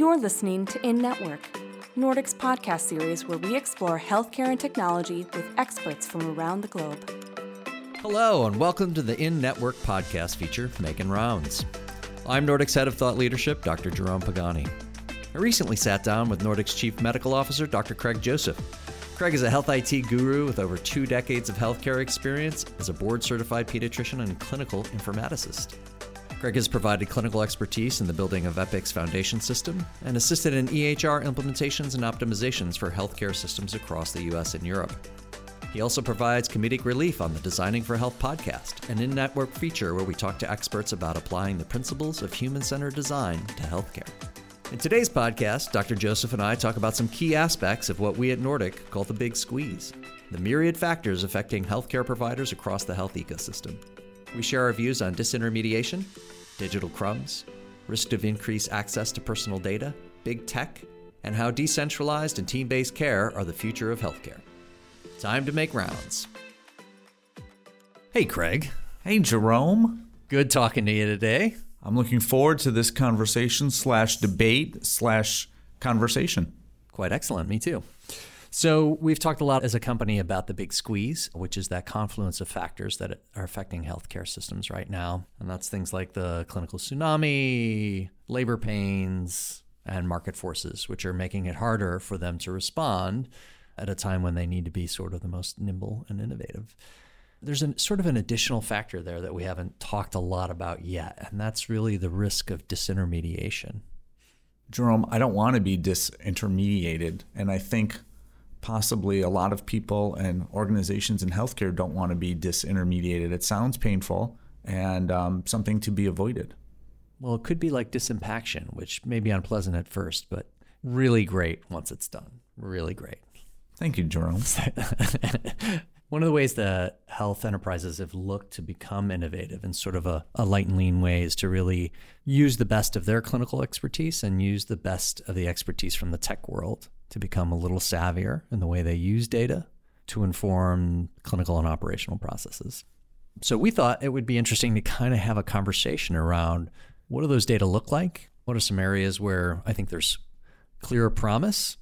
You're listening to In Network, Nordic's podcast series where we explore healthcare and technology with experts from around the globe. Hello, and welcome to the In Network podcast feature, Making Rounds. I'm Nordic's head of thought leadership, Dr. Jerome Pagani. I recently sat down with Nordic's chief medical officer, Dr. Craig Joseph. Craig is a health IT guru with over two decades of healthcare experience as a board certified pediatrician and clinical informaticist. Craig has provided clinical expertise in the building of Epic's foundation system and assisted in EHR implementations and optimizations for healthcare systems across the US and Europe. He also provides comedic relief on the Designing for Health podcast, an in network feature where we talk to experts about applying the principles of human centered design to healthcare. In today's podcast, Dr. Joseph and I talk about some key aspects of what we at Nordic call the big squeeze the myriad factors affecting healthcare providers across the health ecosystem. We share our views on disintermediation, digital crumbs, risk of increased access to personal data, big tech, and how decentralized and team based care are the future of healthcare. Time to make rounds. Hey, Craig. Hey, Jerome. Good talking to you today. I'm looking forward to this conversation slash debate slash conversation. Quite excellent. Me too. So, we've talked a lot as a company about the big squeeze, which is that confluence of factors that are affecting healthcare systems right now. And that's things like the clinical tsunami, labor pains, and market forces, which are making it harder for them to respond at a time when they need to be sort of the most nimble and innovative. There's a sort of an additional factor there that we haven't talked a lot about yet, and that's really the risk of disintermediation. Jerome, I don't want to be disintermediated. And I think possibly a lot of people and organizations in healthcare don't want to be disintermediated. It sounds painful and um, something to be avoided. Well, it could be like disimpaction, which may be unpleasant at first, but really great once it's done. Really great. Thank you, Jerome. One of the ways that health enterprises have looked to become innovative in sort of a, a, light and lean way is to really use the best of their clinical expertise and use the best of the expertise from the tech world to become a little savvier in the way they use data to inform clinical and operational processes. So we thought it would be interesting to kind of have a conversation around what do those data look like? What are some areas where I think there's clearer promise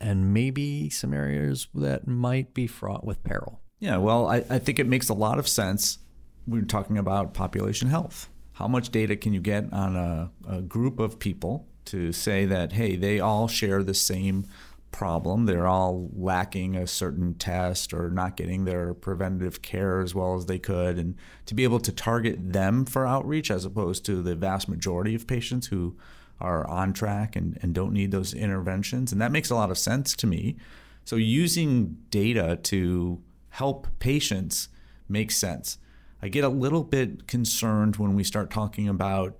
and maybe some areas that might be fraught with peril? Yeah, well, I, I think it makes a lot of sense. We're talking about population health. How much data can you get on a, a group of people to say that, hey, they all share the same problem. They're all lacking a certain test or not getting their preventative care as well as they could. And to be able to target them for outreach as opposed to the vast majority of patients who are on track and, and don't need those interventions. And that makes a lot of sense to me. So using data to help patients makes sense. I get a little bit concerned when we start talking about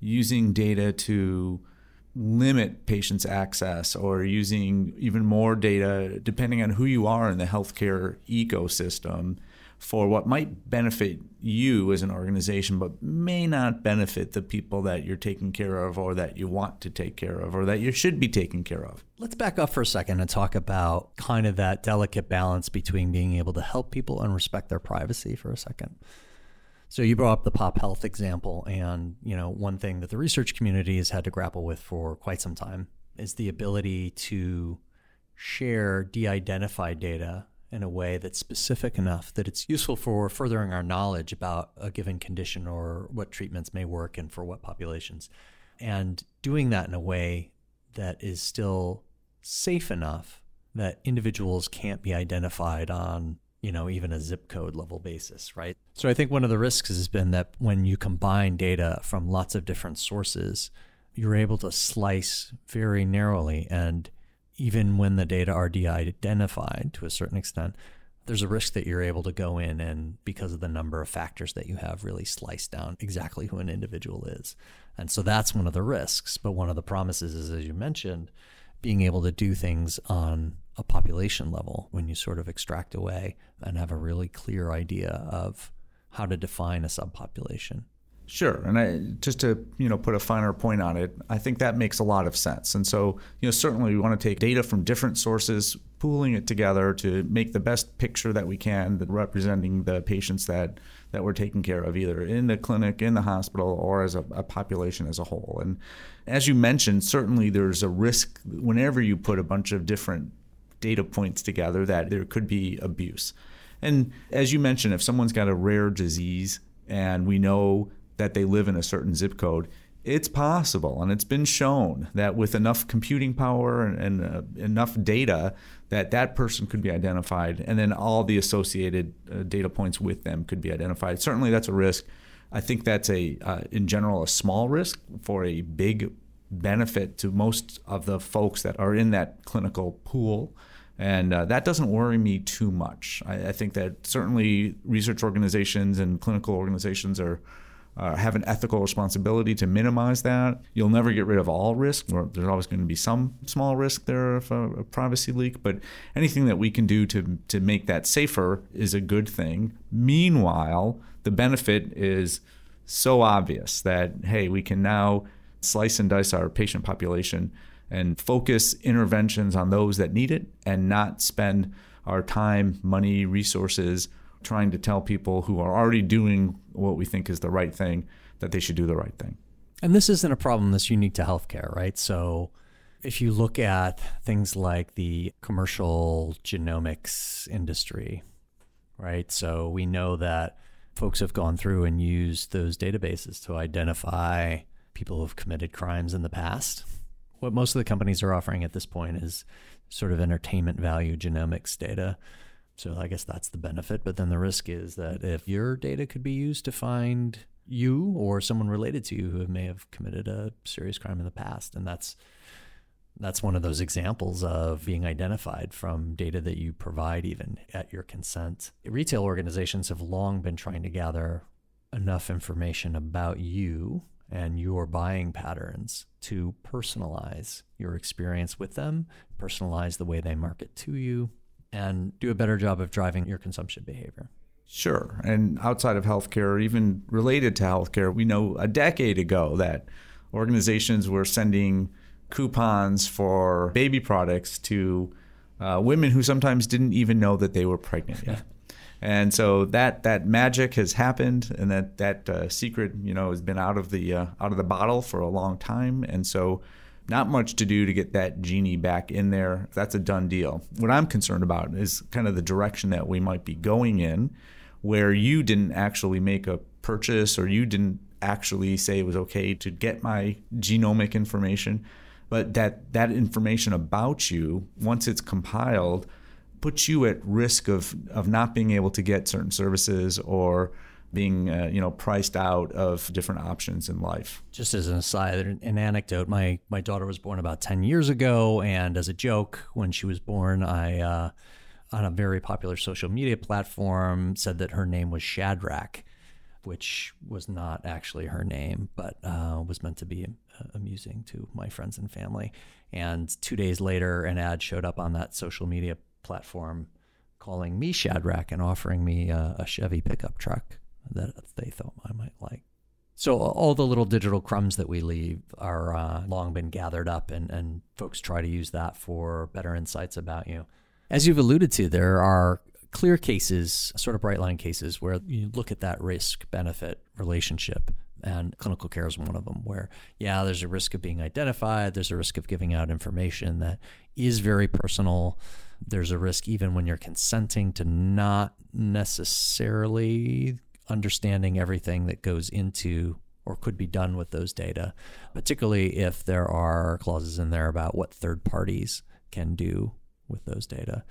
using data to limit patients' access or using even more data, depending on who you are in the healthcare ecosystem, for what might benefit you as an organization, but may not benefit the people that you're taking care of or that you want to take care of or that you should be taking care of. Let's back up for a second and talk about kind of that delicate balance between being able to help people and respect their privacy for a second. So you brought up the pop health example, and you know one thing that the research community has had to grapple with for quite some time is the ability to share de-identified data in a way that's specific enough that it's useful for furthering our knowledge about a given condition or what treatments may work and for what populations, and doing that in a way that is still safe enough that individuals can't be identified on you know, even a zip code level basis, right? So I think one of the risks has been that when you combine data from lots of different sources, you're able to slice very narrowly. And even when the data are de identified to a certain extent, there's a risk that you're able to go in and, because of the number of factors that you have, really slice down exactly who an individual is. And so that's one of the risks. But one of the promises is, as you mentioned, being able to do things on a population level when you sort of extract away and have a really clear idea of how to define a subpopulation. Sure, and I, just to you know put a finer point on it, I think that makes a lot of sense. And so you know certainly we want to take data from different sources, pooling it together to make the best picture that we can, that representing the patients that that we're taking care of, either in the clinic, in the hospital, or as a, a population as a whole. And as you mentioned, certainly there's a risk whenever you put a bunch of different data points together that there could be abuse. And as you mentioned, if someone's got a rare disease and we know that they live in a certain zip code, it's possible, and it's been shown that with enough computing power and, and uh, enough data, that that person could be identified, and then all the associated uh, data points with them could be identified. Certainly, that's a risk. I think that's a, uh, in general, a small risk for a big benefit to most of the folks that are in that clinical pool. And uh, that doesn't worry me too much. I, I think that certainly research organizations and clinical organizations are uh, have an ethical responsibility to minimize that. You'll never get rid of all risk. There's always going to be some small risk there of a, a, privacy leak, but anything that we can do to, to make that safer is a good thing. Meanwhile, the benefit is so obvious that, hey, we can now slice and dice our patient population and focus interventions on those that need it and not spend our time, money, resources trying to tell people who are already doing what we think is the right thing that they should do the right thing. And this isn't a problem that's unique to healthcare, right? So if you look at things like the commercial genomics industry, right? So we know that folks have gone through and used those databases to identify people who have committed crimes in the past. What most of the companies are offering at this point is sort of entertainment value genomics data so I guess that's the benefit. But then the risk is that if your data could be used to find you or someone related to you who may have committed a serious crime in the past, and that's that's one of those examples of being identified from data that you provide even at your consent. Retail organizations have long been trying to gather enough information about you and your buying patterns to personalize your experience with them, personalize the way they market to you, and do a better job of driving your consumption behavior. Sure. And outside of healthcare, even related to healthcare, we know a decade ago that organizations were sending coupons for baby products to uh, women who sometimes didn't even know that they were pregnant yet. And so that that magic has happened, and that that uh, secret, you know, has been out of the uh, out of the bottle for a long time. And so not much to do to get that genie back in there. That's a done deal. What I'm concerned about is kind of the direction that we might be going in, where you didn't actually make a purchase or you didn't actually say it was okay to get my genomic information, but that that information about you, once it's compiled, puts you at risk of, of not being able to get certain services or being uh, you know priced out of different options in life. Just as an aside, an anecdote: my my daughter was born about ten years ago, and as a joke, when she was born, I uh, on a very popular social media platform said that her name was Shadrach, which was not actually her name, but uh, was meant to be uh, amusing to my friends and family. And two days later, an ad showed up on that social media platform calling me Shadrach and offering me a, Chevy pickup truck that they thought I might like. So all the little digital crumbs that we leave are uh, long been gathered up, and, and folks try to use that for better insights about you. As you've alluded to, there are clear cases, sort of bright line cases, where you look at that risk benefit relationship, and clinical care is one of them. Where yeah, there's a risk of being identified, there's a risk of giving out information that is very personal. There's a risk even when you're consenting to not necessarily understanding everything that goes into or could be done with those data, particularly if there are clauses in there about what third parties can do with those data.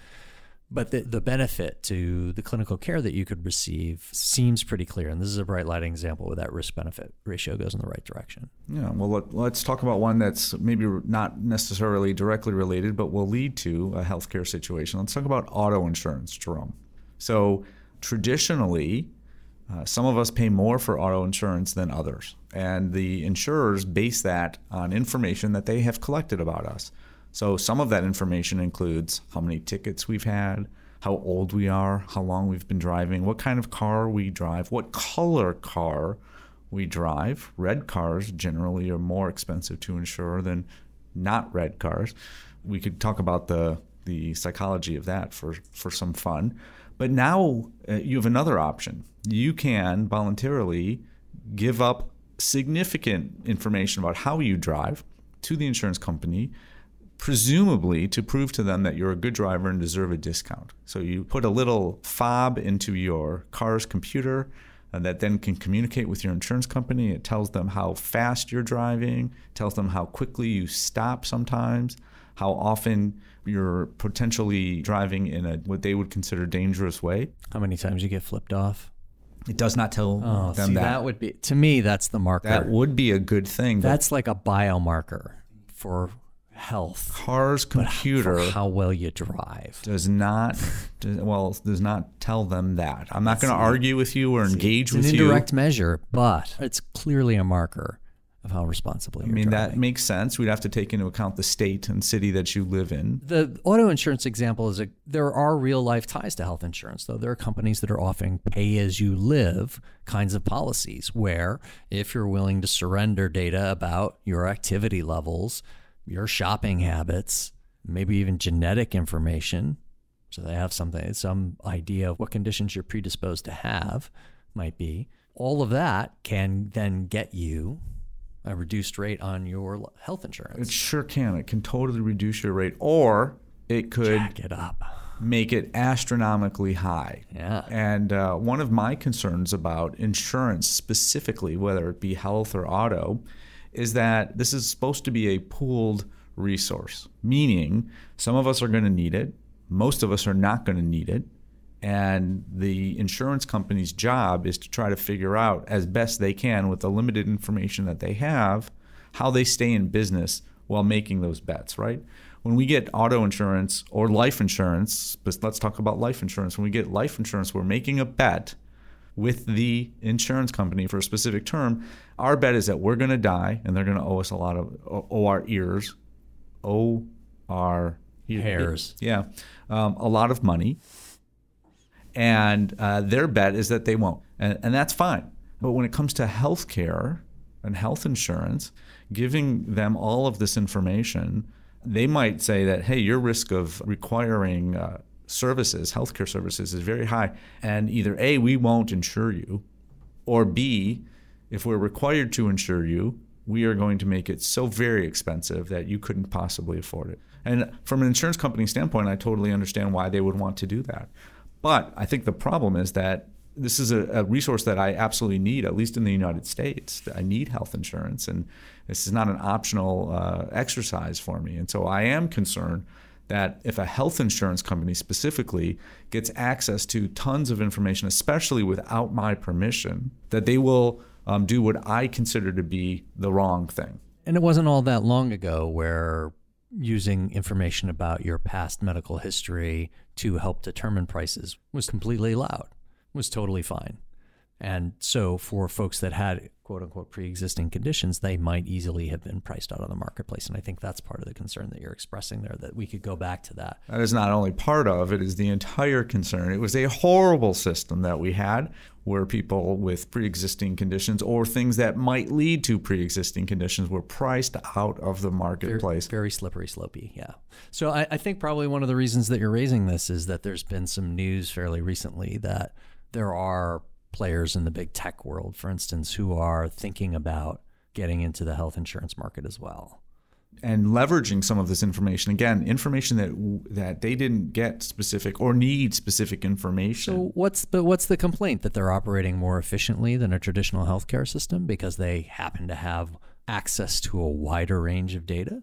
But the, the benefit to the clinical care that you could receive seems pretty clear. And this is a bright lighting example where that risk benefit ratio goes in the right direction. Yeah, well, let, us talk about one that's maybe not necessarily directly related, but will lead to a healthcare situation. Let's talk about auto insurance, Jerome. So, traditionally, uh, some of us pay more for auto insurance than others, and the insurers base that on information that they have collected about us. So some of that information includes how many tickets we've had, how old we are, how long we've been driving, what kind of car we drive, what color car we drive. Red cars generally are more expensive to insure than not red cars. We could talk about the the psychology of that for for some fun. But now uh, you have another option. You can voluntarily give up significant information about how you drive to the insurance company presumably to prove to them that you're a good driver and deserve a discount. So you put a little fob into your car's computer uh, that then can communicate with your insurance company. It tells them how fast you're driving, tells them how quickly you stop sometimes, how often you're potentially driving in a what they would consider dangerous way. How many times you get flipped off? It does not tell Oh, them see, that. that would be to me. That's the marker. That would be a good thing. that's like a biomarker for health. car's computer how well you drive. does not does, well does not tell them that. I'm not going to argue with you or engage It's an with indirect you. measure, but it's clearly a marker of how responsibly I mean that makes sense. We'd have to take into account the state and city that you live in. The auto insurance example is a, there are real life ties to health insurance, though. There are companies that are offering pay as you live kinds of policies where if you're willing to surrender data about your activity levels, your shopping habits, maybe even genetic information, so they have something, some idea of what conditions you're predisposed to have, might be. All of that can then get you a reduced rate on your health insurance. It sure can. It can totally reduce your rate, or it could Jack it up. make it astronomically high. Yeah. And uh, one of my concerns about insurance specifically, whether it be health or auto, is that this is supposed to be a pooled resource, meaning some of us are going to need it, most of us are not going to need it. And the insurance company's job is to try to figure out as best they can with the limited information that they have how they stay in business while making those bets, right? When we get auto insurance or life insurance, but let's talk about life insurance. When we get life insurance, we're making a bet with the insurance company for a specific term. Our bet is that we're going to die and they're going to owe us a lot of, owe our ears, owe our Hairs. yeah, um, a lot of money. And uh, their bet is that they won't. And, and that's fine. But when it comes to health care and health insurance, giving them all of this information, they might say that, hey, your risk of requiring uh, services, healthcare services, is very high. And either A, we won't insure you, or B, if we're required to insure you, we are going to make it so very expensive that you couldn't possibly afford it. And from an insurance company standpoint, I totally understand why they would want to do that. But I think the problem is that this is a, a resource that I absolutely need, at least in the United States. I need health insurance, and this is not an optional uh, exercise for me. And so I am concerned that if a health insurance company specifically gets access to tons of information, especially without my permission, that they will um, do what I consider to be the wrong thing. And it wasn't all that long ago where using information about your past medical history to help determine prices was completely allowed, was totally fine. And so for folks that had quote unquote pre existing conditions, they might easily have been priced out of the marketplace. And I think that's part of the concern that you're expressing there, that we could go back to that. That is not only part of it, is the entire concern. It was a horrible system that we had where people with pre existing conditions or things that might lead to pre existing conditions were priced out of the marketplace. Very slippery slopey, yeah. So I, I think probably one of the reasons that you're raising this is that there's been some news fairly recently that there are players in the big tech world, for instance, who are thinking about getting into the health insurance market as well. and leveraging some of this information again information that that they didn't get specific or need specific information So what's the what's the complaint that they're operating more efficiently than a traditional healthcare system because they happen to have access to a wider range of data?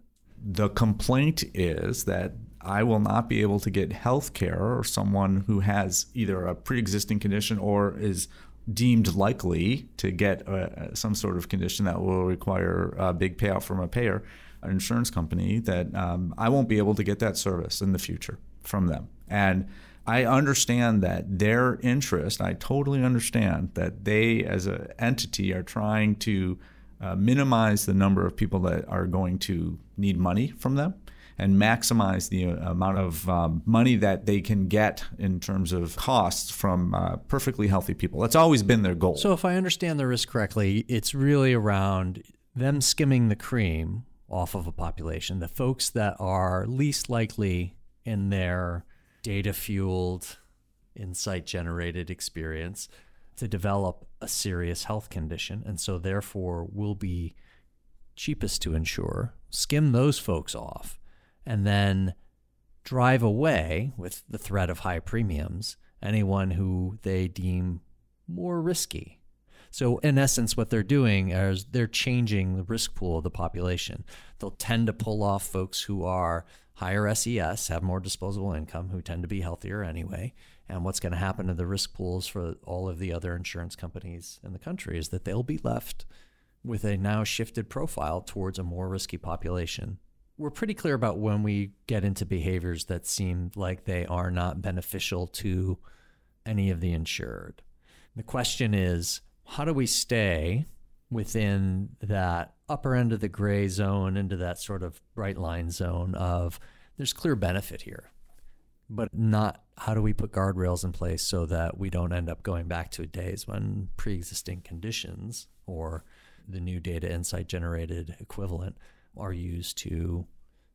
the complaint is that I will not be able to get health care or someone who has either a pre-existing condition or is deemed likely to get uh some sort of condition that will require a big payout from a payer, an insurance company, that um, I won't be able to get that service in the future from them. And I understand that their interest, I totally understand that they as an entity are trying to uh, minimize the number of people that are going to need money from them and maximize the uh, amount of um, money that they can get in terms of costs from uh, perfectly healthy people. That's always been their goal. So, if I understand the risk correctly, it's really around them skimming the cream off of a population, the folks that are least likely in their data fueled, insight generated experience to develop a serious health condition. And so, therefore, will be cheapest to insure, skim those folks off, and then drive away with the threat of high premiums anyone who they deem more risky. So, in essence, what they're doing is they're changing the risk pool of the population. They'll tend to pull off folks who are higher SES, have more disposable income, who tend to be healthier anyway. And what's going to happen to the risk pools for all of the other insurance companies in the country is that they'll be left with a now shifted profile towards a more risky population. We're pretty clear about when we get into behaviors that seem like they are not beneficial to any of the insured. The question is how do we stay within that upper end of the gray zone into that sort of bright line zone of there's clear benefit here, but not how do we put guardrails in place so that we don't end up going back to days when pre existing conditions or the new data insight generated equivalent are used to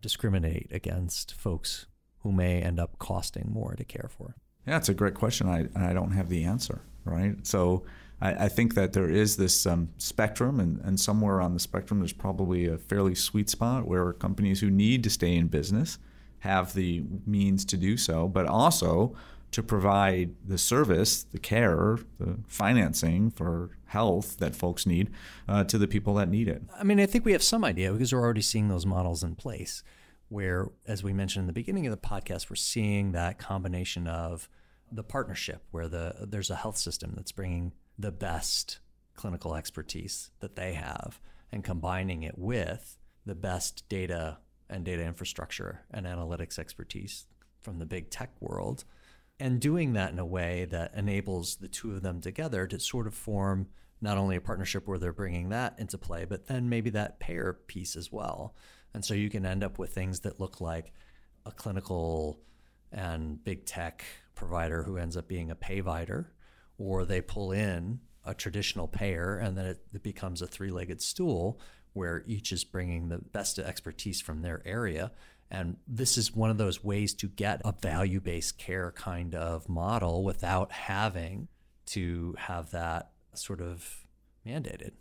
discriminate against folks who may end up costing more to care for? Yeah, it's a great question. I, I don't have the answer, right? So I, I think that there is this um, spectrum, and, and somewhere on the spectrum, there's probably a fairly sweet spot where companies who need to stay in business have the means to do so, but also to provide the service, the care, the financing for health that folks need uh, to the people that need it. I mean, I think we have some idea because we're already seeing those models in place where, as we mentioned in the beginning of the podcast, we're seeing that combination of the partnership where the there's a health system that's bringing the best clinical expertise that they have and combining it with the best data and data infrastructure and analytics expertise from the big tech world and doing that in a way that enables the two of them together to sort of form not only a partnership where they're bringing that into play, but then maybe that payer piece as well. And so you can end up with things that look like a clinical and big tech provider who ends up being a payvider, or they pull in a traditional payer and then it, it becomes a three legged stool where each is bringing the best expertise from their area. And this is one of those ways to get a value based care kind of model without having to have that sort of mandated,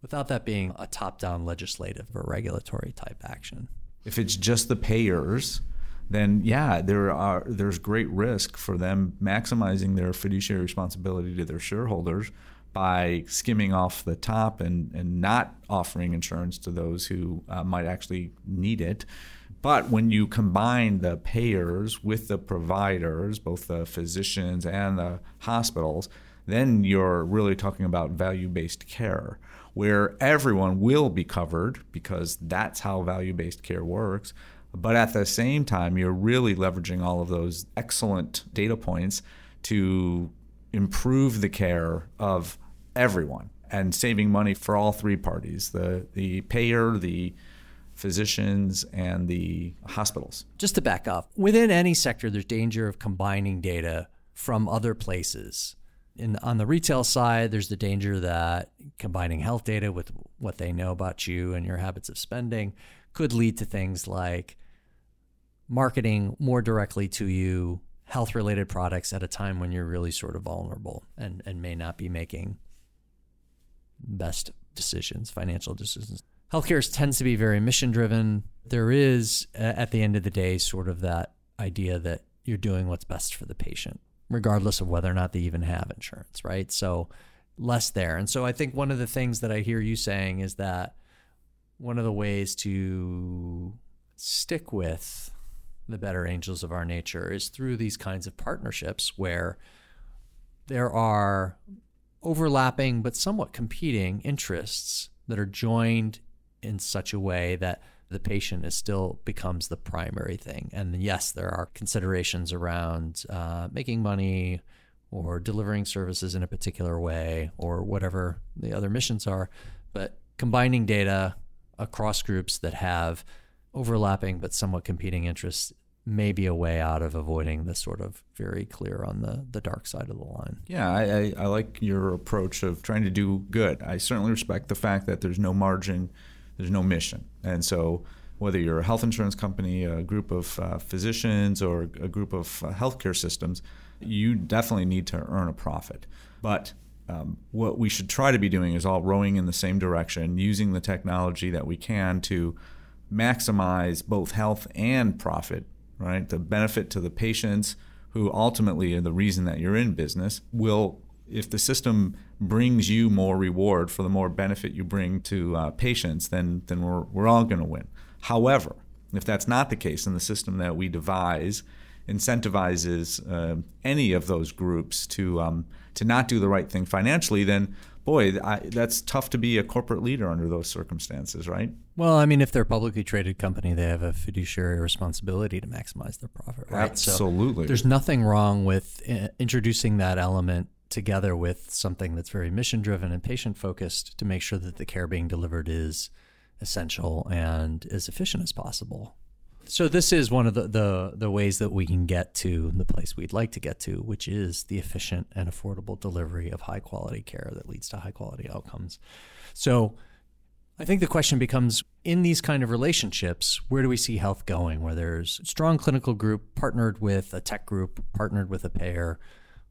without that being a top down legislative or regulatory type action. If it's just the payers, then yeah, there are there's great risk for them maximizing their fiduciary responsibility to their shareholders by skimming off the top and, and not offering insurance to those who uh, might actually need it. But when you combine the payers with the providers, both the physicians and the hospitals, then you're really talking about value based care, where everyone will be covered because that's how value based care works. But at the same time, you're really leveraging all of those excellent data points to improve the care of everyone and saving money for all three parties the, the payer, the physicians, and the hospitals. Just to back up, within any sector, there's danger of combining data from other places. In, on the retail side, there's the danger that combining health data with what they know about you and your habits of spending could lead to things like marketing more directly to you health related products at a time when you're really sort of vulnerable and, and may not be making best decisions, financial decisions. Healthcare tends to be very mission driven. There is, at the end of the day, sort of that idea that you're doing what's best for the patient, regardless of whether or not they even have insurance, right? So, less there. And so, I think one of the things that I hear you saying is that one of the ways to stick with the better angels of our nature is through these kinds of partnerships where there are overlapping but somewhat competing interests that are joined in such a way that the patient is still becomes the primary thing. And yes, there are considerations around uh, making money or delivering services in a particular way or whatever the other missions are, but combining data across groups that have overlapping but somewhat competing interests may be a way out of avoiding the sort of very clear on the, the dark side of the line. Yeah, I, I, I like your approach of trying to do good. I certainly respect the fact that there's no margin, there's no mission. And so, whether you're a health insurance company, a group of uh, physicians, or a group of uh, healthcare systems, you definitely need to earn a profit. But um, what we should try to be doing is all rowing in the same direction, using the technology that we can to maximize both health and profit, right? The benefit to the patients, who ultimately are the reason that you're in business, will, if the system brings you more reward for the more benefit you bring to uh, patients, then, then we're, we're all going to win. However, if that's not the case, and the system that we devise incentivizes uh, any of those groups to um, to not do the right thing financially, then boy, I, that's tough to be a corporate leader under those circumstances, right? Well, I mean, if they're a publicly traded company, they have a fiduciary responsibility to maximize their profit, right? Absolutely. So there's nothing wrong with uh, introducing that element together with something that's very mission driven and patient focused to make sure that the care being delivered is essential and as efficient as possible. So this is one of the, the, the ways that we can get to the place we'd like to get to, which is the efficient and affordable delivery of high quality care that leads to high quality outcomes. So I think the question becomes in these kind of relationships, where do we see health going? Where there's a strong clinical group partnered with a tech group, partnered with a payer.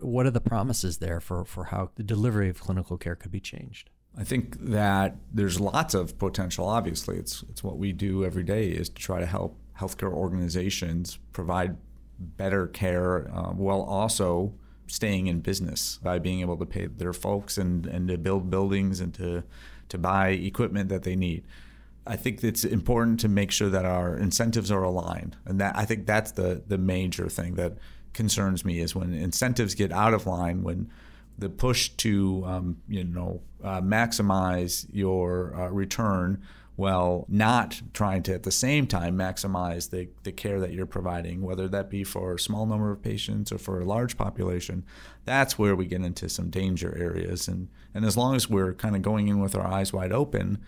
What are the promises there for, for how the delivery of clinical care could be changed? I think that there's lots of potential. Obviously, it's it's what we do every day is to try to help healthcare organizations provide better care uh, while also staying in business by being able to pay their folks and, and to build buildings and to, to buy equipment that they need. I think it's important to make sure that our incentives are aligned. And that I think that's the, the major thing that concerns me is when incentives get out of line, when the push to um, you know uh, maximize your uh, return while not trying to at the same time maximize the, the care that you're providing, whether that be for a small number of patients or for a large population, that's where we get into some danger areas. And, and as long as we're kind of going in with our eyes wide open,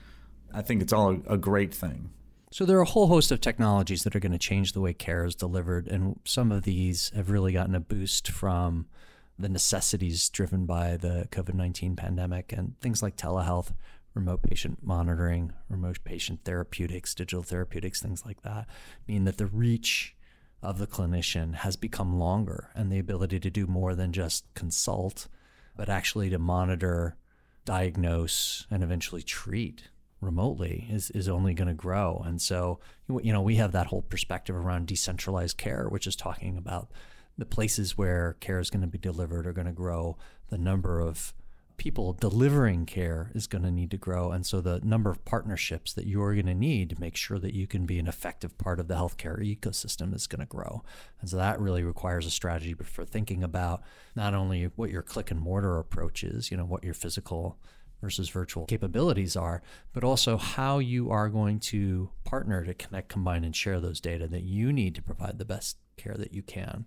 I think it's all a, a great thing. So there are a whole host of technologies that are going to change the way care is delivered, and some of these have really gotten a boost from the necessities driven by the COVID 19 pandemic and things like telehealth remote patient monitoring, remote patient therapeutics, digital therapeutics, things like that, mean that the reach of the clinician has become longer and the ability to do more than just consult, but actually to monitor, diagnose, and eventually treat remotely is, is only going to grow. And so, you know, we have that whole perspective around decentralized care, which is talking about the places where care is going to be delivered are going to grow, the number of people delivering care is going to need to grow. And so the number of partnerships that you're going to need to make sure that you can be an effective part of the healthcare ecosystem is going to grow. And so that really requires a strategy for thinking about not only what your click and mortar approach is, you know, what your physical versus virtual capabilities are, but also how you are going to partner to connect, combine, and share those data that you need to provide the best care that you can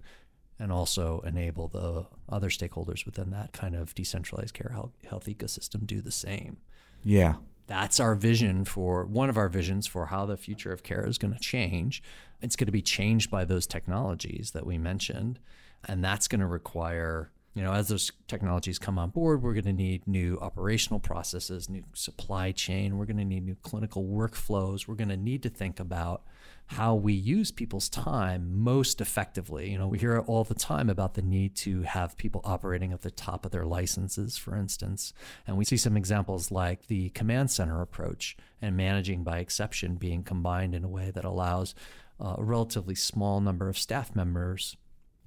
and also enable the other stakeholders within that kind of decentralized care health, health ecosystem do the same. Yeah. That's our vision for one of our visions for how the future of care is going to change. It's going to be changed by those technologies that we mentioned. And that's going to require, you know, as those technologies come on board, we're going to need new operational processes, new supply chain. We're going to need new clinical workflows. We're going to need to think about how we use people's time most effectively. You know, we hear all the time about the need to have people operating at the top of their licenses, for instance. And we see some examples like the command center approach and managing by exception being combined in a way that allows uh, a relatively small number of staff members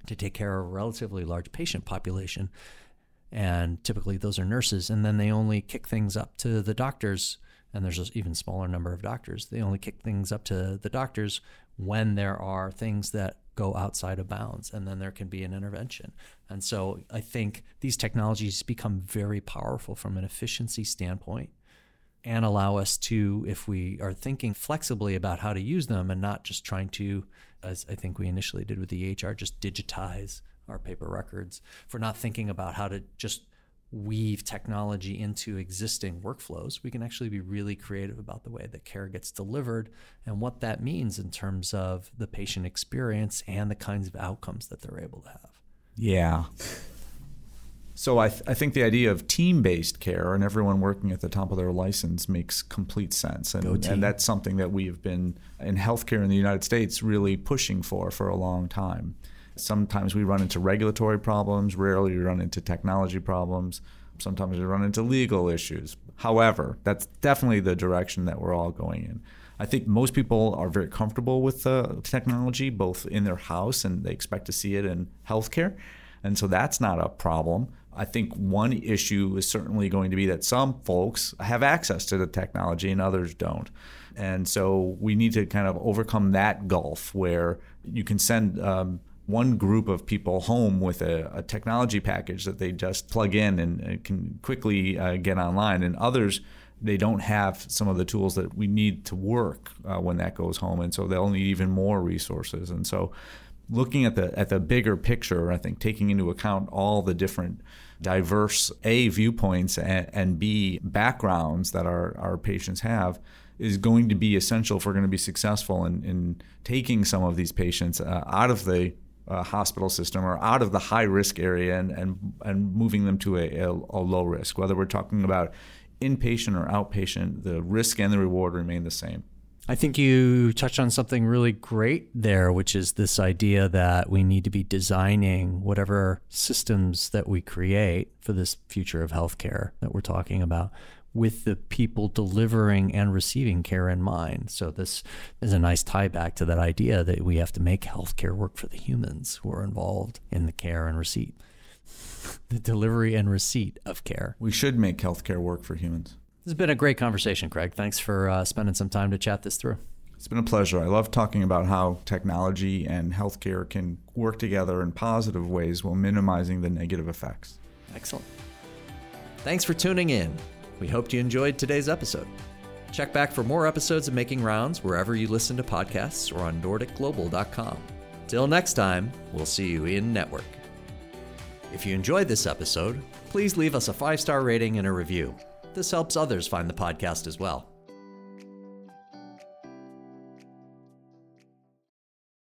to take care of a relatively large patient population. And typically those are nurses. And then they only kick things up to the doctors and there's an even smaller number of doctors. They only kick things up to the doctors when there are things that go outside of bounds, and then there can be an intervention. And so I think these technologies become very powerful from an efficiency standpoint and allow us to, if we are thinking flexibly about how to use them and not just trying to, as I think we initially did with the EHR, just digitize our paper records, for not thinking about how to just weave technology into existing workflows, we can actually be really creative about the way that care gets delivered and what that means in terms of the patient experience and the kinds of outcomes that they're able to have. Yeah. So I, th- I think the idea of team-based care and everyone working at the top of their license makes complete sense, and, and that's something that we have been in healthcare in the United States really pushing for for a long time. Sometimes we run into regulatory problems, rarely we run into technology problems. Sometimes we run into legal issues. However, that's definitely the direction that we're all going in. I think most people are very comfortable with uh, technology, both in their house and they expect to see it in healthcare. And so that's not a problem. I think one issue is certainly going to be that some folks have access to the technology and others don't. And so we need to kind of overcome that gulf where you can send um, one group of people home with a, a, technology package that they just plug in and, and can quickly uh, get online, and others they don't have some of the tools that we need to work uh, when that goes home, and so they'll need even more resources. And so, looking at the at the bigger picture, I think taking into account all the different diverse a viewpoints and, and b backgrounds that our, our patients have is going to be essential if we're going to be successful in, in taking some of these patients uh, out of the uh, hospital system or out of the high risk area and, and, and moving them to a, a, a low risk. Whether we're talking about inpatient or outpatient, the risk and the reward remain the same. I think you touched on something really great there, which is this idea that we need to be designing whatever systems that we create for this future of healthcare that we're talking about with the people delivering and receiving care in mind. So this is a nice tie back to that idea that we have to make healthcare work for the humans who are involved in the care and receipt, the delivery and receipt of care. We should make healthcare work for humans. Has been a great conversation, Craig. Thanks for uh, spending some time to chat this through. It's been a pleasure. I love talking about how technology and healthcare can work together in positive ways while minimizing the negative effects. Excellent. Thanks for tuning in. We hope you enjoyed today's episode. Check back for more episodes of Making Rounds wherever you listen to podcasts or on NordicGlobal.com. Till next time, we'll see you in network. If you enjoyed this episode, please leave us a five star rating and a review. This helps others find the podcast as well.